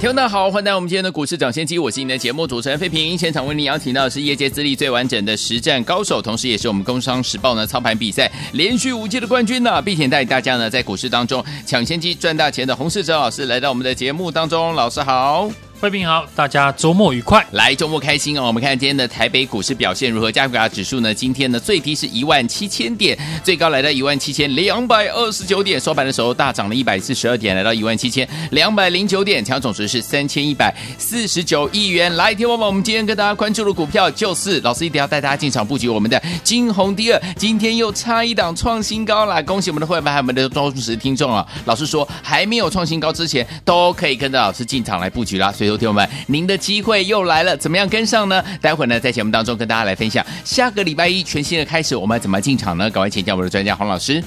听众好，欢迎来到我们今天的股市抢先机，我是你的节目主持人费平。现场为您邀请到的是业界资历最完整的实战高手，同时也是我们工商时报呢操盘比赛连续五届的冠军呢，并且带大家呢在股市当中抢先机赚大钱的洪世哲老师来到我们的节目当中，老师好。贵宾好，大家周末愉快，来周末开心哦！我们看今天的台北股市表现如何？加权指数呢？今天呢最低是一万七千点，最高来到一万七千两百二十九点，收盘的时候大涨了一百四十二点，来到一万七千两百零九点，强总值是三千一百四十九亿元。来，听友们，我们今天跟大家关注的股票就是老师一定要带大家进场布局我们的金红第二，今天又差一档创新高了，恭喜我们的会员还有我们的忠实听众啊！老师说还没有创新高之前都可以跟着老师进场来布局啦，所以。听友们，您的机会又来了，怎么样跟上呢？待会儿呢，在节目当中跟大家来分享。下个礼拜一全新的开始，我们要怎么进场呢？赶快请教我们的专家黄老师。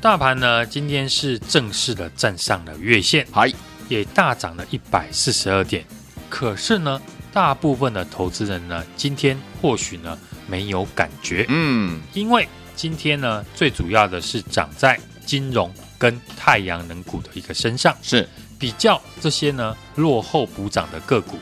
大盘呢，今天是正式的站上了月线，好，也大涨了一百四十二点。可是呢，大部分的投资人呢，今天或许呢没有感觉，嗯，因为今天呢，最主要的是涨在金融跟太阳能股的一个身上，是。比较这些呢落后补涨的个股，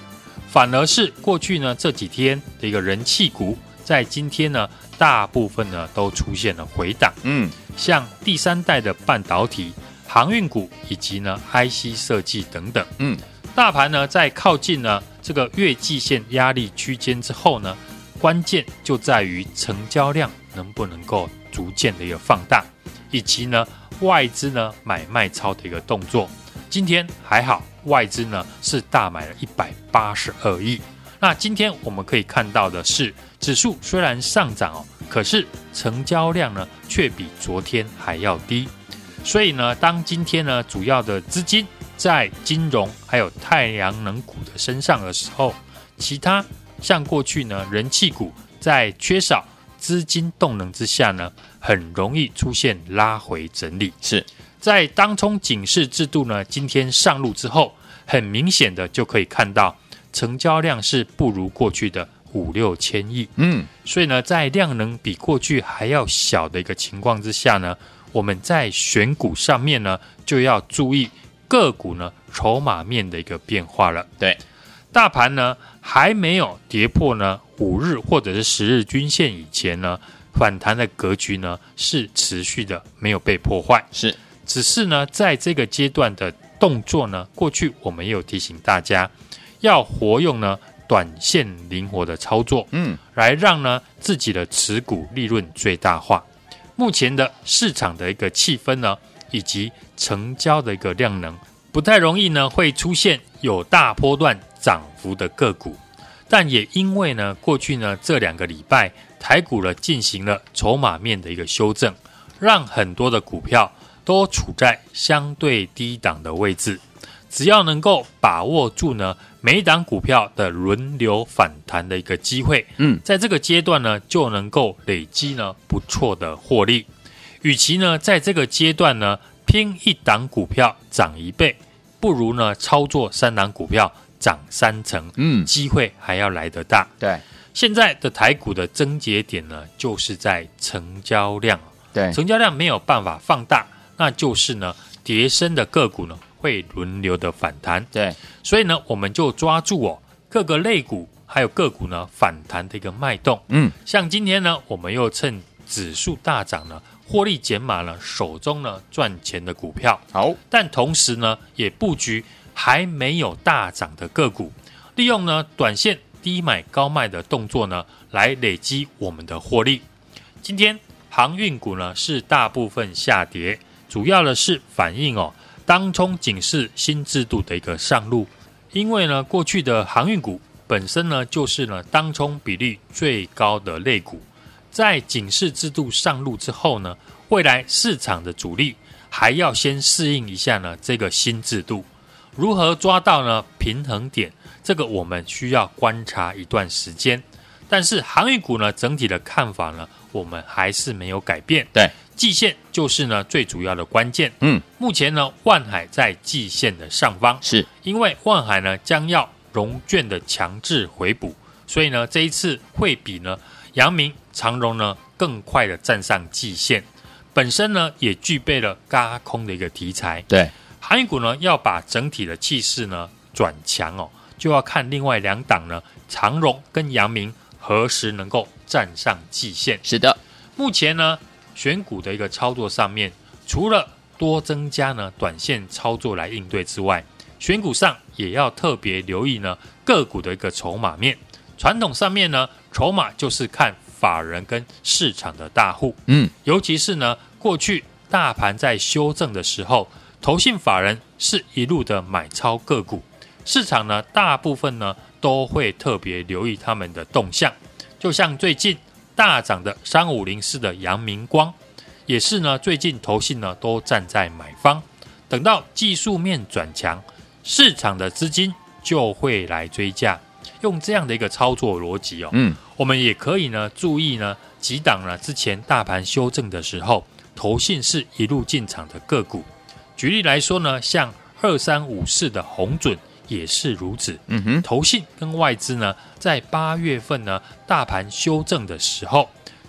反而是过去呢这几天的一个人气股，在今天呢大部分呢都出现了回档。嗯，像第三代的半导体、航运股以及呢 IC 设计等等。嗯，大盘呢在靠近呢这个月季线压力区间之后呢，关键就在于成交量能不能够逐渐的一个放大，以及呢外资呢买卖超的一个动作。今天还好，外资呢是大买了一百八十二亿。那今天我们可以看到的是，指数虽然上涨哦，可是成交量呢却比昨天还要低。所以呢，当今天呢主要的资金在金融还有太阳能股的身上的时候，其他像过去呢人气股在缺少资金动能之下呢，很容易出现拉回整理。是。在当冲警示制度呢，今天上路之后，很明显的就可以看到成交量是不如过去的五六千亿。嗯，所以呢，在量能比过去还要小的一个情况之下呢，我们在选股上面呢，就要注意个股呢筹码面的一个变化了。对，大盘呢还没有跌破呢五日或者是十日均线以前呢，反弹的格局呢是持续的，没有被破坏。是。只是呢，在这个阶段的动作呢，过去我们也有提醒大家，要活用呢短线灵活的操作，嗯，来让呢自己的持股利润最大化。目前的市场的一个气氛呢，以及成交的一个量能，不太容易呢会出现有大波段涨幅的个股，但也因为呢过去呢这两个礼拜台股呢进行了筹码面的一个修正，让很多的股票。都处在相对低档的位置，只要能够把握住呢，每一档股票的轮流反弹的一个机会，嗯，在这个阶段呢，就能够累积呢不错的获利。与其呢在这个阶段呢拼一档股票涨一倍，不如呢操作三档股票涨三成，嗯，机会还要来得大。对，现在的台股的症结点呢，就是在成交量，对，成交量没有办法放大。那就是呢，跌升的个股呢会轮流的反弹，对，所以呢，我们就抓住哦各个类股还有个股呢反弹的一个脉动，嗯，像今天呢，我们又趁指数大涨呢，获利减码了手中呢赚钱的股票，好，但同时呢也布局还没有大涨的个股，利用呢短线低买高卖的动作呢来累积我们的获利。今天航运股呢是大部分下跌。主要的是反映哦，当冲警示新制度的一个上路，因为呢，过去的航运股本身呢，就是呢当冲比例最高的类股，在警示制度上路之后呢，未来市场的主力还要先适应一下呢这个新制度，如何抓到呢平衡点，这个我们需要观察一段时间。但是航运股呢，整体的看法呢，我们还是没有改变。对，季线就是呢最主要的关键。嗯，目前呢，万海在季线的上方，是因为万海呢将要融券的强制回补，所以呢这一次会比呢阳明、长荣呢更快的站上季线。本身呢也具备了轧空的一个题材。对，航运股呢要把整体的气势呢转强哦，就要看另外两档呢长荣跟阳明。何时能够站上季线？是的，目前呢，选股的一个操作上面，除了多增加呢短线操作来应对之外，选股上也要特别留意呢个股的一个筹码面。传统上面呢，筹码就是看法人跟市场的大户，嗯，尤其是呢过去大盘在修正的时候，投信法人是一路的买超个股，市场呢大部分呢。都会特别留意他们的动向，就像最近大涨的三五零四的阳明光，也是呢，最近投信呢都站在买方，等到技术面转强，市场的资金就会来追价，用这样的一个操作逻辑哦，嗯，我们也可以呢注意呢几档呢之前大盘修正的时候，投信是一路进场的个股，举例来说呢，像二三五四的红准。也是如此，嗯哼，投信跟外资呢，在八月份呢，大盘修正的时候，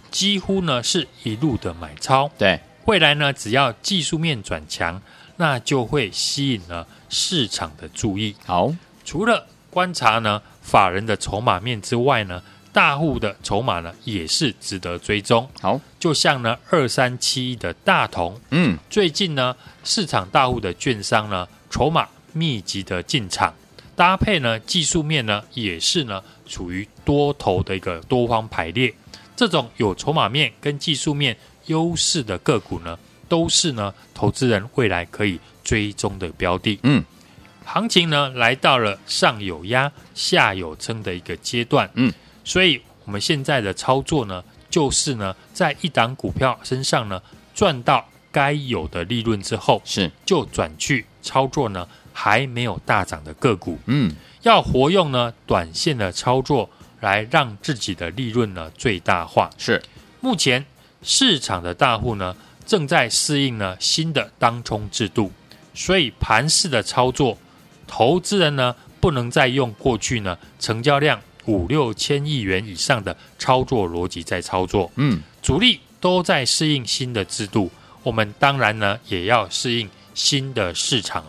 几乎呢是一路的买超。对，未来呢，只要技术面转强，那就会吸引了市场的注意。好，除了观察呢法人的筹码面之外呢，大户的筹码呢也是值得追踪。好，就像呢二三七一的大同，嗯，最近呢市场大户的券商呢筹码。密集的进场，搭配呢技术面呢也是呢处于多头的一个多方排列，这种有筹码面跟技术面优势的个股呢，都是呢投资人未来可以追踪的标的。嗯，行情呢来到了上有压下有撑的一个阶段。嗯，所以我们现在的操作呢，就是呢在一档股票身上呢赚到该有的利润之后，是就转去操作呢。还没有大涨的个股，嗯，要活用呢短线的操作来让自己的利润呢最大化。是，目前市场的大户呢正在适应呢新的当冲制度，所以盘式的操作，投资人呢不能再用过去呢成交量五六千亿元以上的操作逻辑在操作。嗯，主力都在适应新的制度，我们当然呢也要适应新的市场。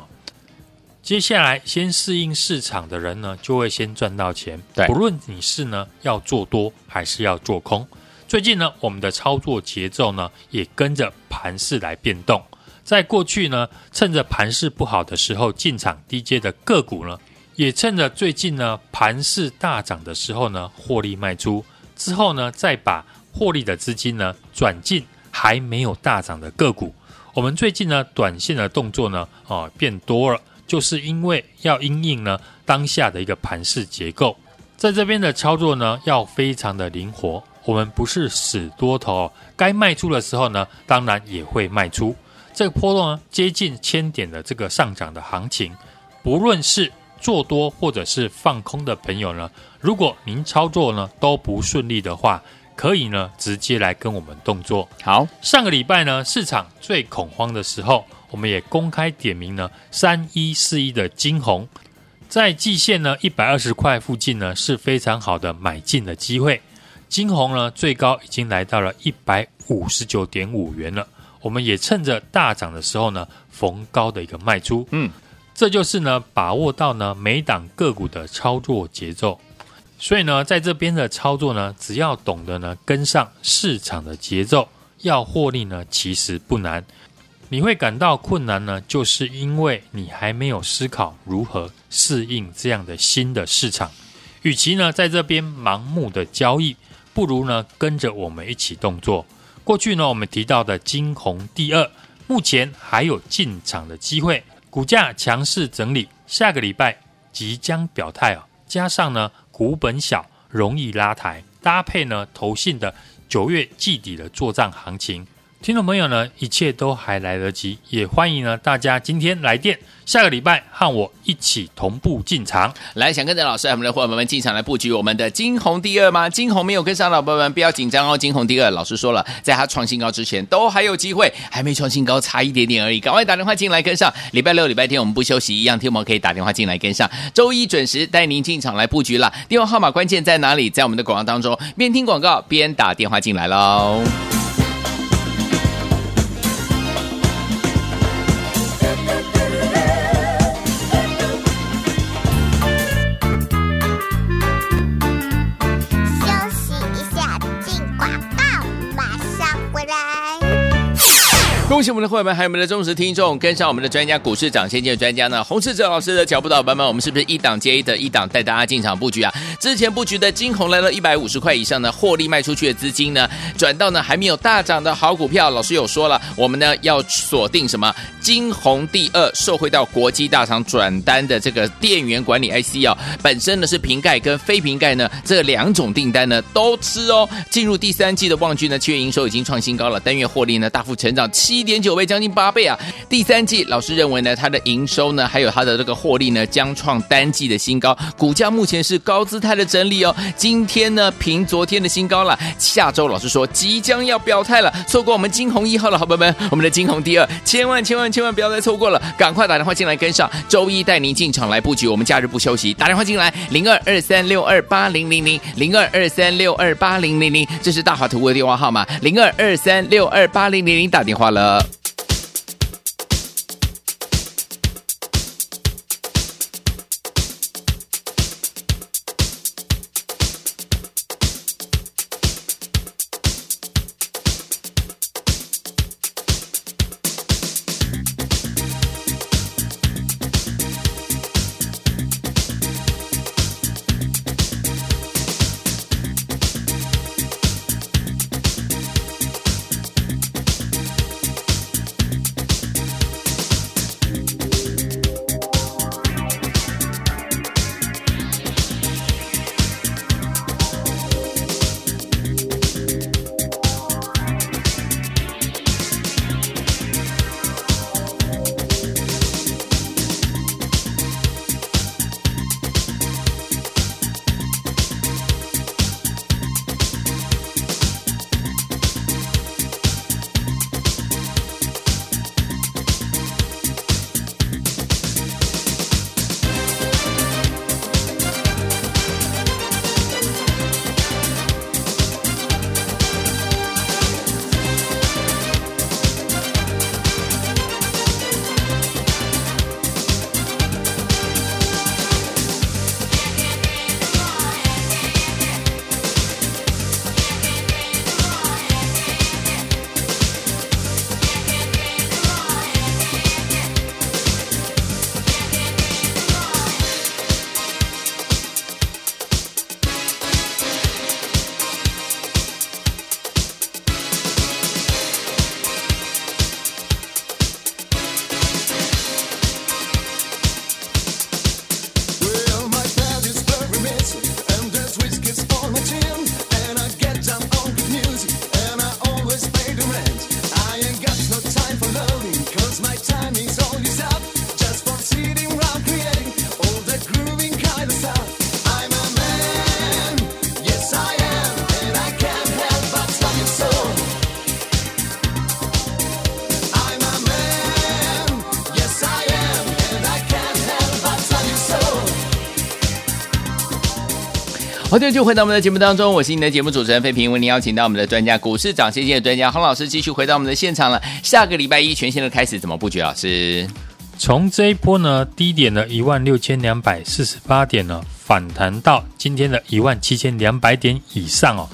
接下来，先适应市场的人呢，就会先赚到钱。对，不论你是呢要做多还是要做空，最近呢，我们的操作节奏呢，也跟着盘势来变动。在过去呢，趁着盘势不好的时候进场低阶的个股呢，也趁着最近呢盘势大涨的时候呢，获利卖出之后呢，再把获利的资金呢转进还没有大涨的个股。我们最近呢，短线的动作呢，啊，变多了。就是因为要因应呢当下的一个盘势结构，在这边的操作呢要非常的灵活。我们不是死多头，该卖出的时候呢，当然也会卖出。这个波动呢接近千点的这个上涨的行情，不论是做多或者是放空的朋友呢，如果您操作呢都不顺利的话，可以呢直接来跟我们动作。好，上个礼拜呢市场最恐慌的时候。我们也公开点名呢，三一四一的金红，在季线呢一百二十块附近呢是非常好的买进的机会。金红呢最高已经来到了一百五十九点五元了，我们也趁着大涨的时候呢逢高的一个卖出。嗯，这就是呢把握到呢每档个股的操作节奏。所以呢在这边的操作呢，只要懂得呢跟上市场的节奏，要获利呢其实不难。你会感到困难呢，就是因为你还没有思考如何适应这样的新的市场。与其呢在这边盲目的交易，不如呢跟着我们一起动作。过去呢我们提到的晶宏第二，目前还有进场的机会，股价强势整理，下个礼拜即将表态啊。加上呢股本小，容易拉抬，搭配呢投信的九月季底的做账行情。听众朋友呢，一切都还来得及，也欢迎呢大家今天来电，下个礼拜和我一起同步进场。来，想跟着老师我们的伙伴们进场来布局我们的金红第二吗？金红没有跟上，老伙伴们不要紧张哦。金红第二，老师说了，在它创新高之前都还有机会，还没创新高，差一点点而已。赶快打电话进来跟上。礼拜六、礼拜天我们不休息，一样，听我们可以打电话进来跟上。周一准时带您进场来布局了。电话号码关键在哪里？在我们的广告当中，边听广告边打电话进来喽。恭喜我们的会员们，还有我们的忠实听众，跟上我们的专家股市长先进的专家呢，洪世哲老师的脚步的伙伴们，我们是不是一档接一的一档带大家进场布局啊？之前布局的金红来到一百五十块以上呢，获利卖出去的资金呢，转到呢还没有大涨的好股票。老师有说了，我们呢要锁定什么？金红第二，受惠到国际大厂转单的这个电源管理 IC 哦，本身呢是瓶盖跟非瓶盖呢这两种订单呢都吃哦。进入第三季的旺季呢，七月营收已经创新高了，单月获利呢大幅成长七点九倍，将近八倍啊！第三季老师认为呢，它的营收呢还有它的这个获利呢将创单季的新高，股价目前是高姿态的整理哦。今天呢平昨天的新高了，下周老师说即将要表态了，错过我们金红一号了好朋友们，我们的金红第二，千万千万。千万不要再错过了，赶快打电话进来跟上，周一带您进场来布局，我们假日不休息，打电话进来零二二三六二八零零零零二二三六二八零零零，这是大华图的电话号码零二二三六二八零零零，打电话了。好，继续回到我们的节目当中，我是你的节目主持人费平，为您邀请到我们的专家股市涨先见的专家洪老师，继续回到我们的现场了。下个礼拜一全新的开始，怎么布局？老师，从这一波呢，低点的一万六千两百四十八点呢，反弹到今天的一万七千两百点以上哦，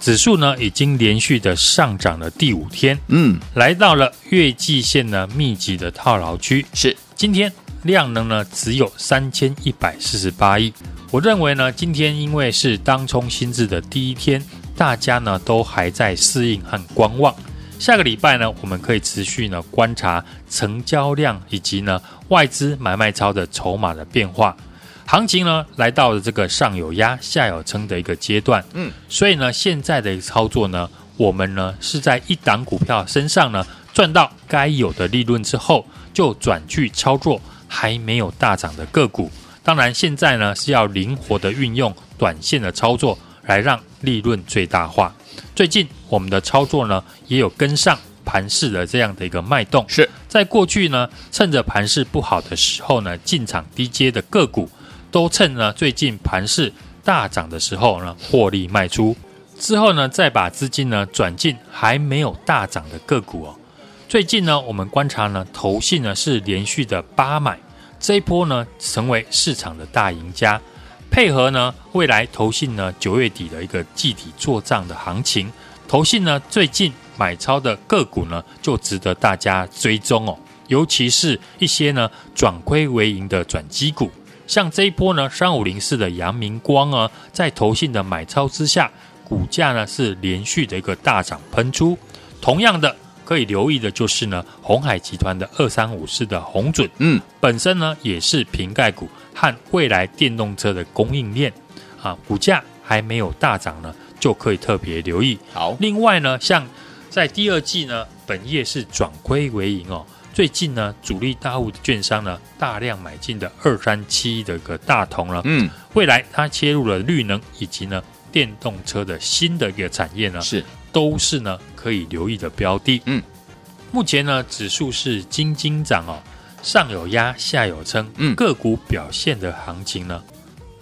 指数呢已经连续的上涨了第五天，嗯，来到了月季线呢密集的套牢区，是。今天量能呢只有三千一百四十八亿。我认为呢，今天因为是当冲新制的第一天，大家呢都还在适应和观望。下个礼拜呢，我们可以持续呢观察成交量以及呢外资买卖超的筹码的变化。行情呢来到了这个上有压、下有撑的一个阶段。嗯，所以呢现在的操作呢，我们呢是在一档股票身上呢赚到该有的利润之后，就转去操作还没有大涨的个股。当然，现在呢是要灵活的运用短线的操作，来让利润最大化。最近我们的操作呢，也有跟上盘势的这样的一个脉动。是在过去呢，趁着盘势不好的时候呢，进场低阶的个股，都趁呢最近盘势大涨的时候呢，获利卖出。之后呢，再把资金呢转进还没有大涨的个股哦。最近呢，我们观察呢，投信呢是连续的八买，这一波呢成为市场的大赢家。配合呢，未来投信呢九月底的一个季底做账的行情，投信呢最近买超的个股呢就值得大家追踪哦。尤其是一些呢转亏为盈的转机股，像这一波呢三五零四的阳明光啊，在投信的买超之下。股价呢是连续的一个大涨喷出，同样的可以留意的就是呢，鸿海集团的二三五四的红准，嗯，本身呢也是瓶盖股和未来电动车的供应链。啊，股价还没有大涨呢，就可以特别留意。好，另外呢，像在第二季呢，本业是转亏为盈哦，最近呢，主力大户的券商呢大量买进的二三七的一个大同了，嗯，未来它切入了绿能以及呢。电动车的新的一个产业呢，是都是呢可以留意的标的。嗯，目前呢指数是金金涨哦，上有压，下有撑。嗯，个股表现的行情呢，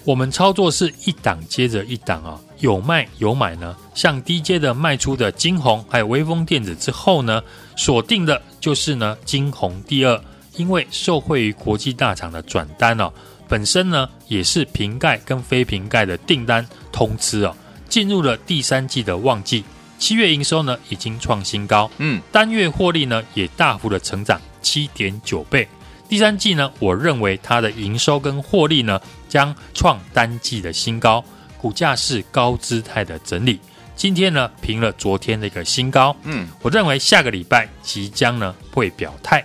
我们操作是一档接着一档啊，有卖有买呢。像低阶的卖出的金红还有微风电子之后呢，锁定的就是呢金红第二，因为受惠于国际大厂的转单哦。本身呢也是瓶盖跟非瓶盖的订单通吃哦，进入了第三季的旺季，七月营收呢已经创新高，嗯，单月获利呢也大幅的成长七点九倍，第三季呢我认为它的营收跟获利呢将创单季的新高，股价是高姿态的整理，今天呢平了昨天的一个新高，嗯，我认为下个礼拜即将呢会表态，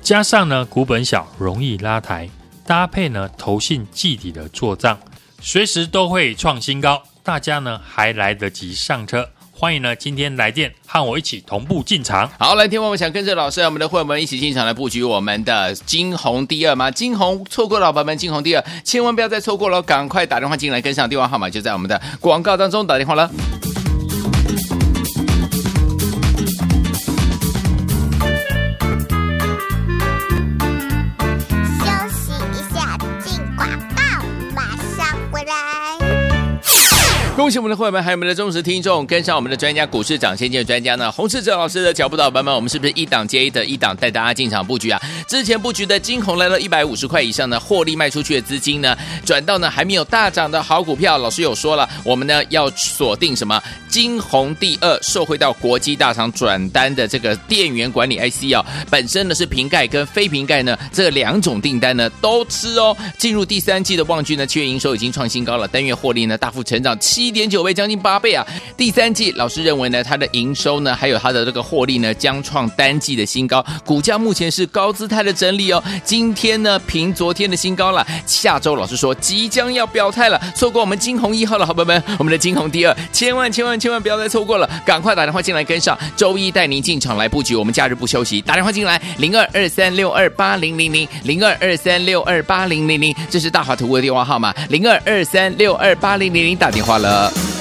加上呢股本小容易拉抬。搭配呢，投信季底的做账，随时都会创新高。大家呢还来得及上车，欢迎呢今天来电和我一起同步进场。好，来听我们想跟着老师，我们的会员们一起进场来布局我们的金鸿第二吗？金鸿错过了，老板们，金鸿第二千万不要再错过了，赶快打电话进来跟上，电话号码就在我们的广告当中，打电话了。恭喜我们的会员们，还有我们的忠实听众，跟上我们的专家股市涨先机的专家呢，洪世哲老师的脚步，伙伴们，我们是不是一档接一档，一档带大家进场布局啊？之前布局的金鸿来到一百五十块以上呢，获利卖出去的资金呢，转到呢还没有大涨的好股票。老师有说了，我们呢要锁定什么？金鸿第二，受惠到国际大厂转单的这个电源管理 IC 哦，本身呢是瓶盖跟非瓶盖呢这两种订单呢都吃哦。进入第三季的旺季呢，七月营收已经创新高了，单月获利呢大幅成长七。一点九倍，将近八倍啊！第三季，老师认为呢，它的营收呢，还有它的这个获利呢，将创单季的新高。股价目前是高姿态的整理哦。今天呢，平昨天的新高了。下周老师说即将要表态了，错过我们金鸿一号的好朋友们，我们的金鸿第二，千万千万千万不要再错过了，赶快打电话进来跟上。周一带您进场来布局，我们假日不休息，打电话进来零二二三六二八零零零零二二三六二八零零零，这是大华图的电话号码零二二三六二八零零零，打电话了。up.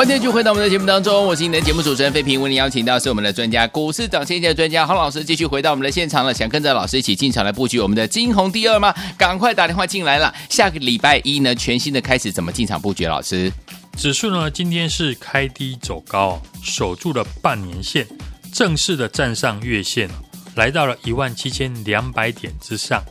欢迎继续回到我们的节目当中，我是你的节目主持人费平，为您邀请到是我们的专家，股市涨先机的专家洪老师，继续回到我们的现场了。想跟着老师一起进场来布局我们的金红第二吗？赶快打电话进来了。下个礼拜一呢，全新的开始，怎么进场布局？老师，指数呢今天是开低走高，守住了半年线，正式的站上月线，来到了一万七千两百点之上。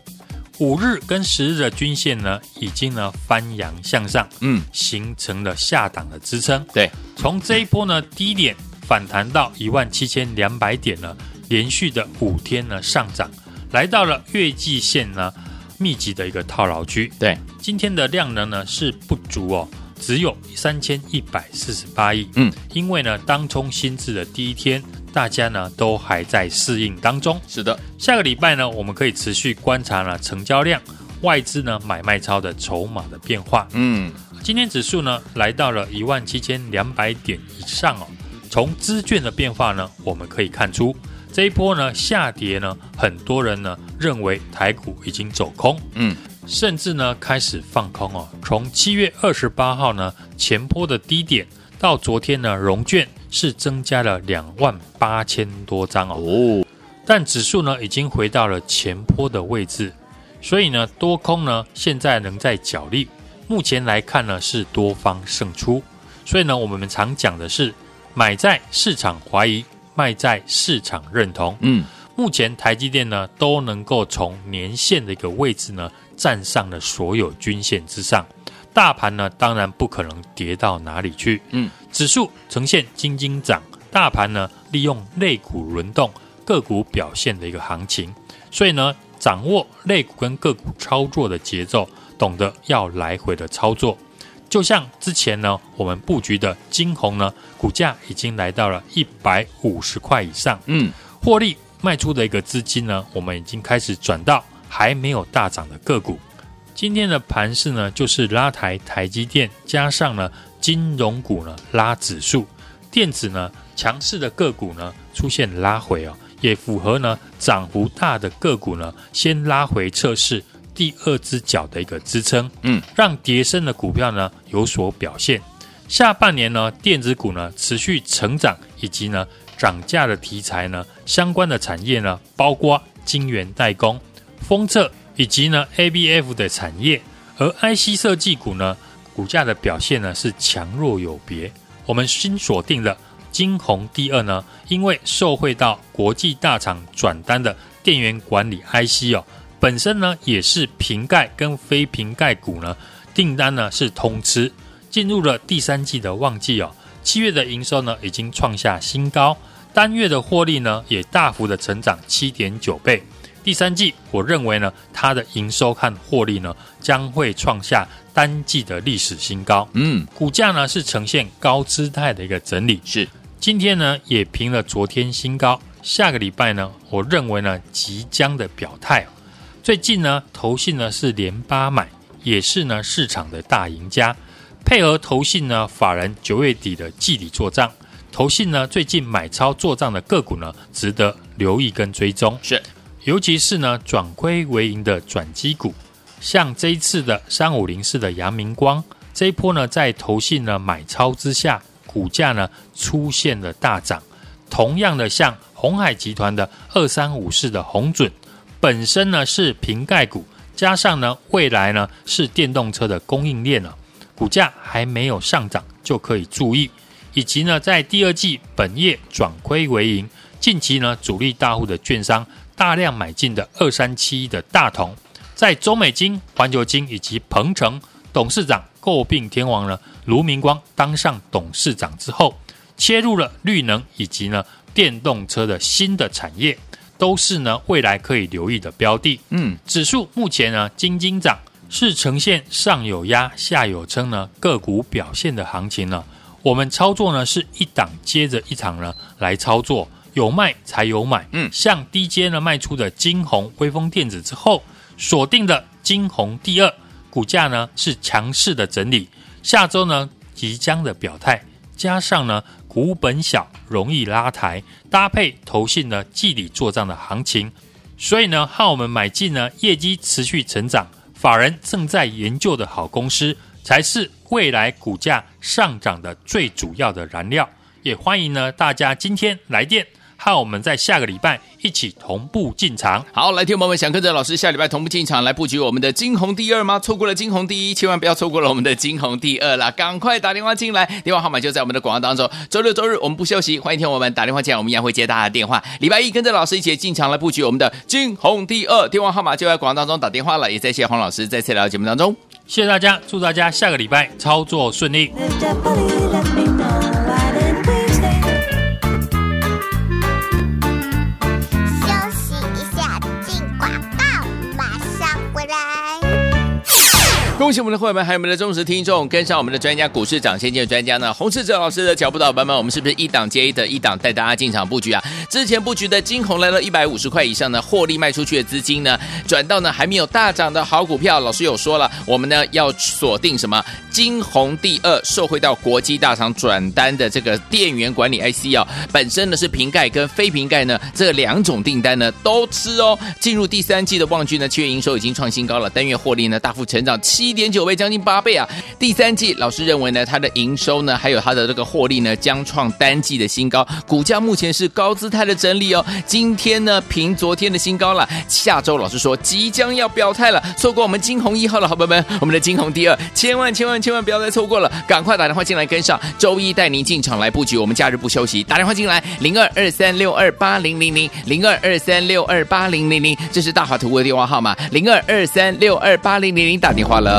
五日跟十日的均线呢，已经呢翻扬向上，嗯，形成了下档的支撑。对，从这一波呢低点反弹到一万七千两百点呢，连续的五天呢上涨，来到了月季线呢密集的一个套牢区。对，今天的量能呢是不足哦，只有三千一百四十八亿。嗯，因为呢当冲新制的第一天。大家呢都还在适应当中。是的，下个礼拜呢，我们可以持续观察呢成交量、外资呢买卖超的筹码的变化。嗯，今天指数呢来到了一万七千两百点以上哦。从资券的变化呢，我们可以看出这一波呢下跌呢，很多人呢认为台股已经走空，嗯，甚至呢开始放空哦。从七月二十八号呢前波的低点到昨天呢融券。是增加了两万八千多张哦，但指数呢已经回到了前坡的位置，所以呢多空呢现在仍在角力。目前来看呢是多方胜出，所以呢我们常讲的是买在市场怀疑，卖在市场认同。嗯，目前台积电呢都能够从年线的一个位置呢站上了所有均线之上。大盘呢，当然不可能跌到哪里去。嗯，指数呈现金金涨，大盘呢利用类股轮动，个股表现的一个行情。所以呢，掌握类股跟个股操作的节奏，懂得要来回的操作。就像之前呢，我们布局的金红呢，股价已经来到了一百五十块以上。嗯，获利卖出的一个资金呢，我们已经开始转到还没有大涨的个股。今天的盘势呢，就是拉抬台积电，加上呢金融股呢拉指数，电子呢强势的个股呢出现拉回哦，也符合呢涨幅大的个股呢先拉回测试第二只脚的一个支撑，嗯，让跌深的股票呢有所表现。下半年呢电子股呢持续成长，以及呢涨价的题材呢相关的产业呢，包括晶圆代工、封测。以及呢，ABF 的产业，而 IC 设计股呢，股价的表现呢是强弱有别。我们新锁定的金红第二呢，因为受惠到国际大厂转单的电源管理 IC 哦，本身呢也是瓶盖跟非瓶盖股呢订单呢是通吃，进入了第三季的旺季哦，七月的营收呢已经创下新高，单月的获利呢也大幅的成长七点九倍。第三季，我认为呢，它的营收和获利呢，将会创下单季的历史新高。嗯，股价呢是呈现高姿态的一个整理。是，今天呢也平了昨天新高。下个礼拜呢，我认为呢即将的表态。最近呢，投信呢是连八买，也是呢市场的大赢家。配合投信呢，法人九月底的季底做账，投信呢最近买超作账的个股呢，值得留意跟追踪。是。尤其是呢，转亏为盈的转机股，像这一次的三五零四的阳明光，这一波呢，在投信呢买超之下，股价呢出现了大涨。同样的，像鸿海集团的二三五四的红准，本身呢是瓶盖股，加上呢未来呢是电动车的供应链了，股价还没有上涨就可以注意。以及呢，在第二季本业转亏为盈，近期呢主力大户的券商。大量买进的二三七一的大同，在中美金、环球金以及鹏程董事长诟病天王呢卢明光当上董事长之后，切入了绿能以及呢电动车的新的产业，都是呢未来可以留意的标的。嗯，指数目前呢金金涨，是呈现上有压下有撑呢个股表现的行情呢。我们操作呢是一档接着一档呢来操作。有卖才有买，嗯，像低阶呢卖出的金红、微风电子之后，锁定的金红第二，股价呢是强势的整理，下周呢即将的表态，加上呢股本小，容易拉抬，搭配投信呢季底做账的行情，所以呢，和我们买进呢业绩持续成长，法人正在研究的好公司，才是未来股价上涨的最主要的燃料。也欢迎呢大家今天来电。和我们在下个礼拜一起同步进场。好，来，听友们想跟着老师下礼拜同步进场来布局我们的金红第二吗？错过了金红第一，千万不要错过了我们的金红第二了，赶快打电话进来，电话号码就在我们的广告当中。周六周日我们不休息，欢迎听友们打电话进来，我们一样会接大家的电话。礼拜一跟着老师一起进场来布局我们的金红第二，电话号码就在广告当中打电话了。也再谢谢黄老师再次来到节目当中，谢谢大家，祝大家下个礼拜操作顺利。恭喜我们的会员们，还有我们的忠实听众，跟上我们的专家股市涨先见的专家呢，洪世哲老师的脚步，伙伴们，我们是不是一档接一的一档带大家进场布局啊？之前布局的金红来到一百五十块以上呢，获利卖出去的资金呢，转到呢还没有大涨的好股票。老师有说了，我们呢要锁定什么？金红第二，受惠到国际大厂转单的这个电源管理 IC 哦，本身呢是瓶盖跟非瓶盖呢这两种订单呢都吃哦。进入第三季的旺军呢，七月营收已经创新高了，单月获利呢大幅成长七。一点九倍，将近八倍啊！第三季，老师认为呢，它的营收呢，还有它的这个获利呢，将创单季的新高。股价目前是高姿态的整理哦。今天呢，平昨天的新高了。下周老师说即将要表态了，错过我们金红一号的好朋友们，我们的金红第二，千万千万千万不要再错过了，赶快打电话进来跟上。周一带您进场来布局，我们假日不休息，打电话进来零二二三六二八零零零零二二三六二八零零零，这是大华图的电话号码零二二三六二八零零零，打电话了。